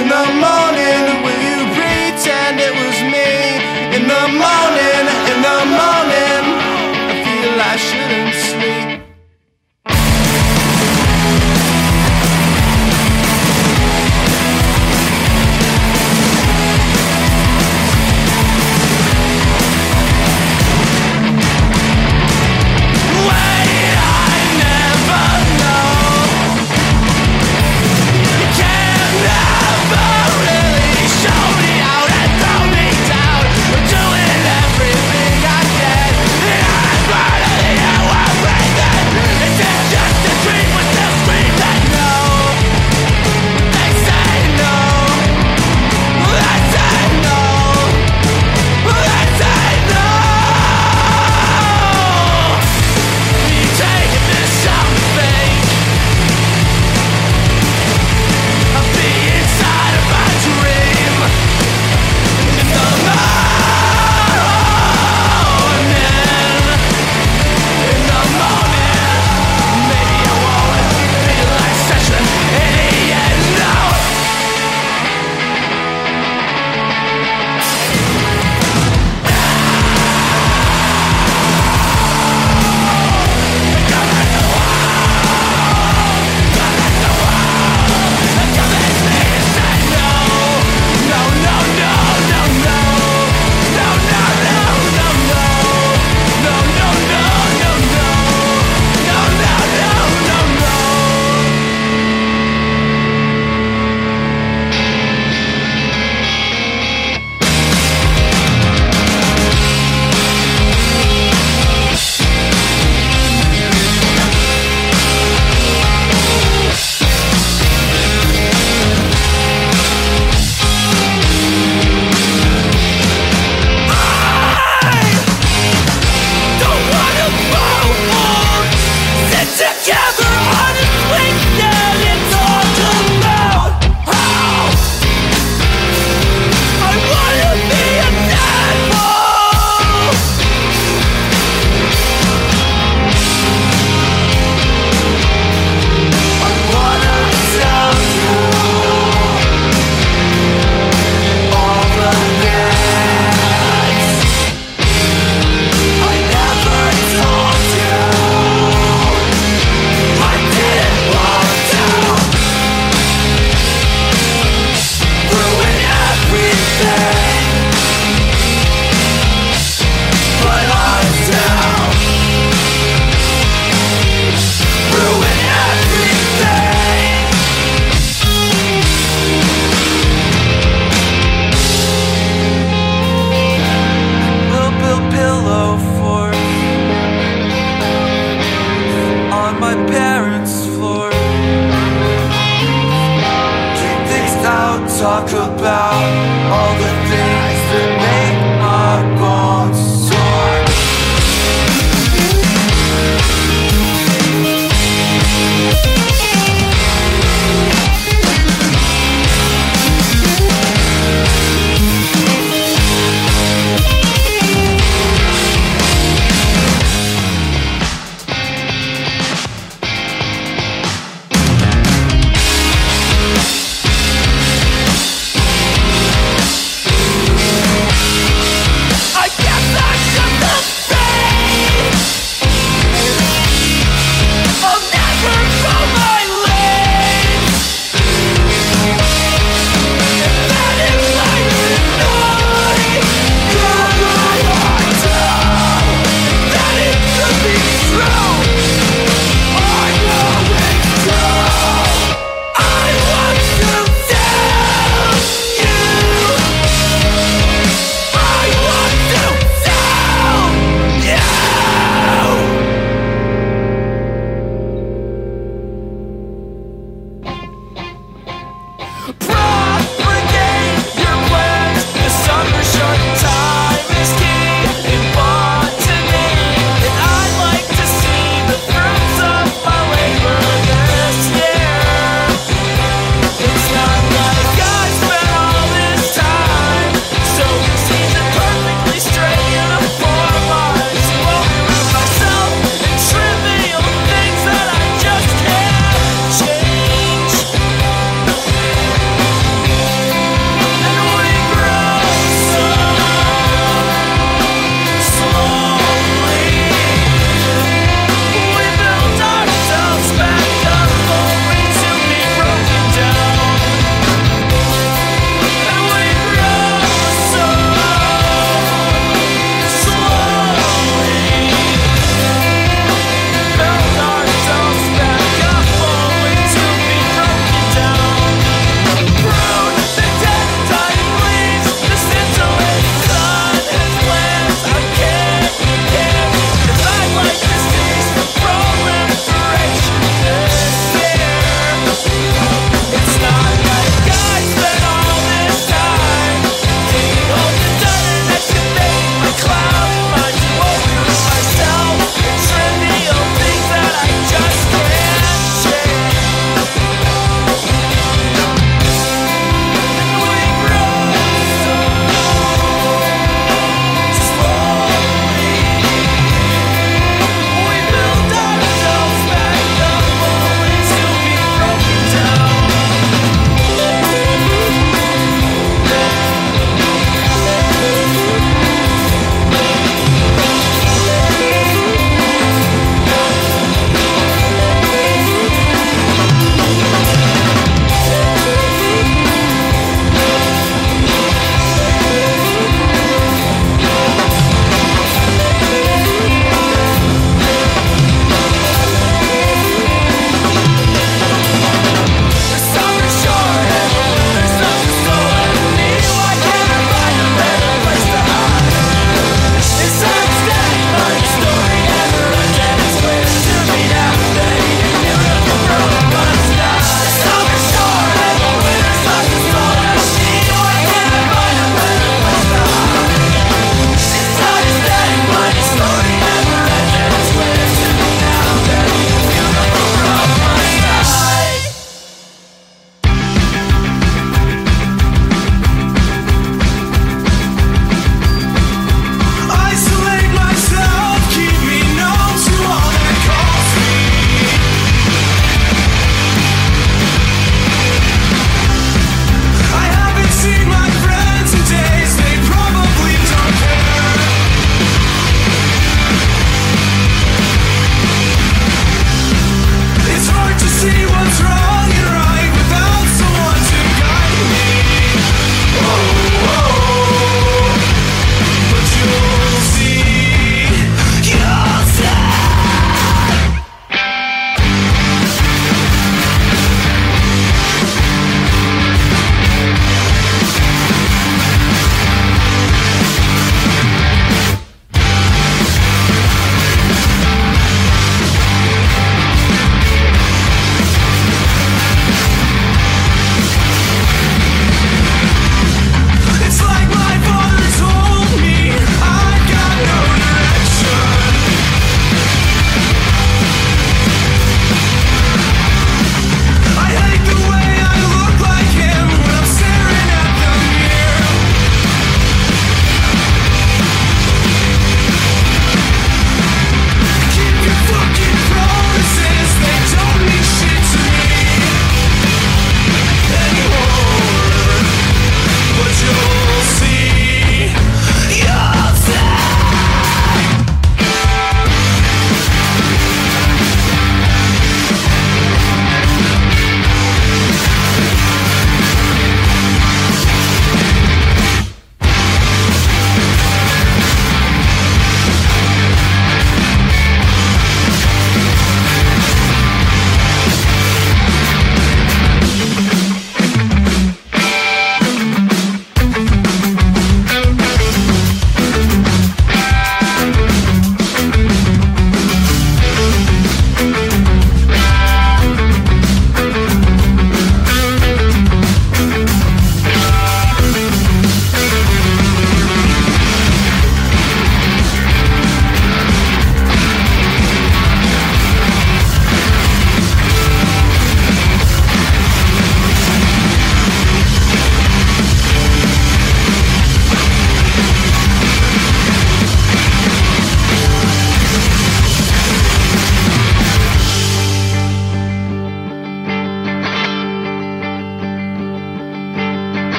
in the morning,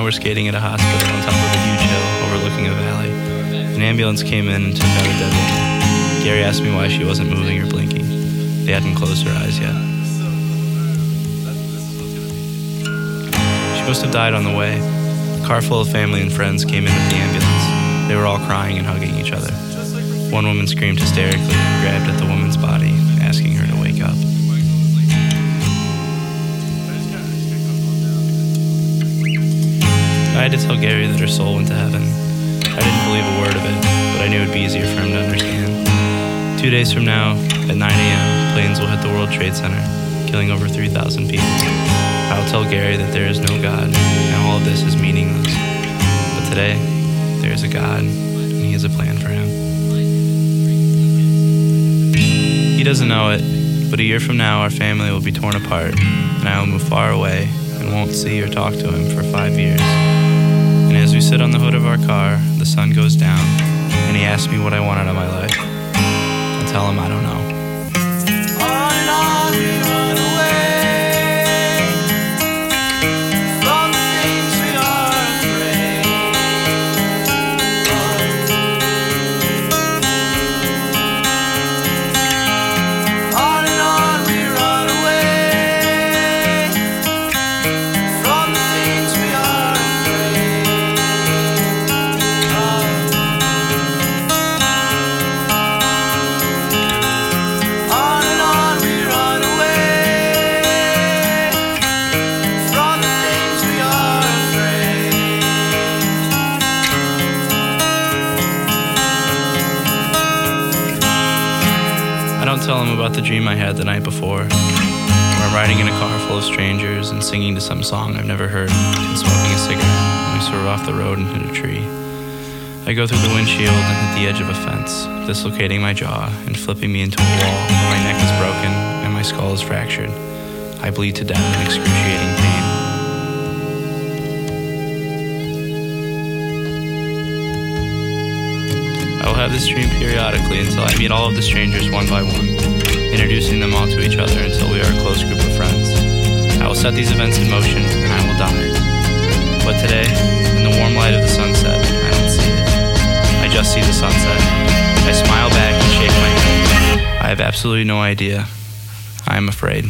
I were skating at a hospital on top of a huge hill overlooking a valley. An ambulance came in and took out a dead woman. Gary asked me why she wasn't moving or blinking. They hadn't closed her eyes yet. She must have died on the way. A car full of family and friends came in with the ambulance. They were all crying and hugging each other. One woman screamed hysterically and grabbed at the woman's body, Had to tell Gary that her soul went to heaven. I didn't believe a word of it, but I knew it'd be easier for him to understand. Two days from now, at 9 a.m., planes will hit the World Trade Center, killing over 3,000 people. I will tell Gary that there is no God, and all of this is meaningless. But today, there is a God, and He has a plan for him. He doesn't know it, but a year from now, our family will be torn apart, and I will move far away and won't see or talk to him for five years. We sit on the hood of our car, the sun goes down, and he asks me what I want out of my life. I tell him I don't know. About the dream I had the night before, where I'm riding in a car full of strangers and singing to some song I've never heard and smoking a cigarette when we swerve off the road and hit a tree. I go through the windshield and hit the edge of a fence, dislocating my jaw and flipping me into a wall where my neck is broken and my skull is fractured. I bleed to death in excruciating pain. I will have this dream periodically until I meet all of the strangers one by one, introducing them all to each other until we are a close group of friends. I will set these events in motion and I will die. But today, in the warm light of the sunset, I don't see it. I just see the sunset. I smile back and shake my head. I have absolutely no idea. I am afraid.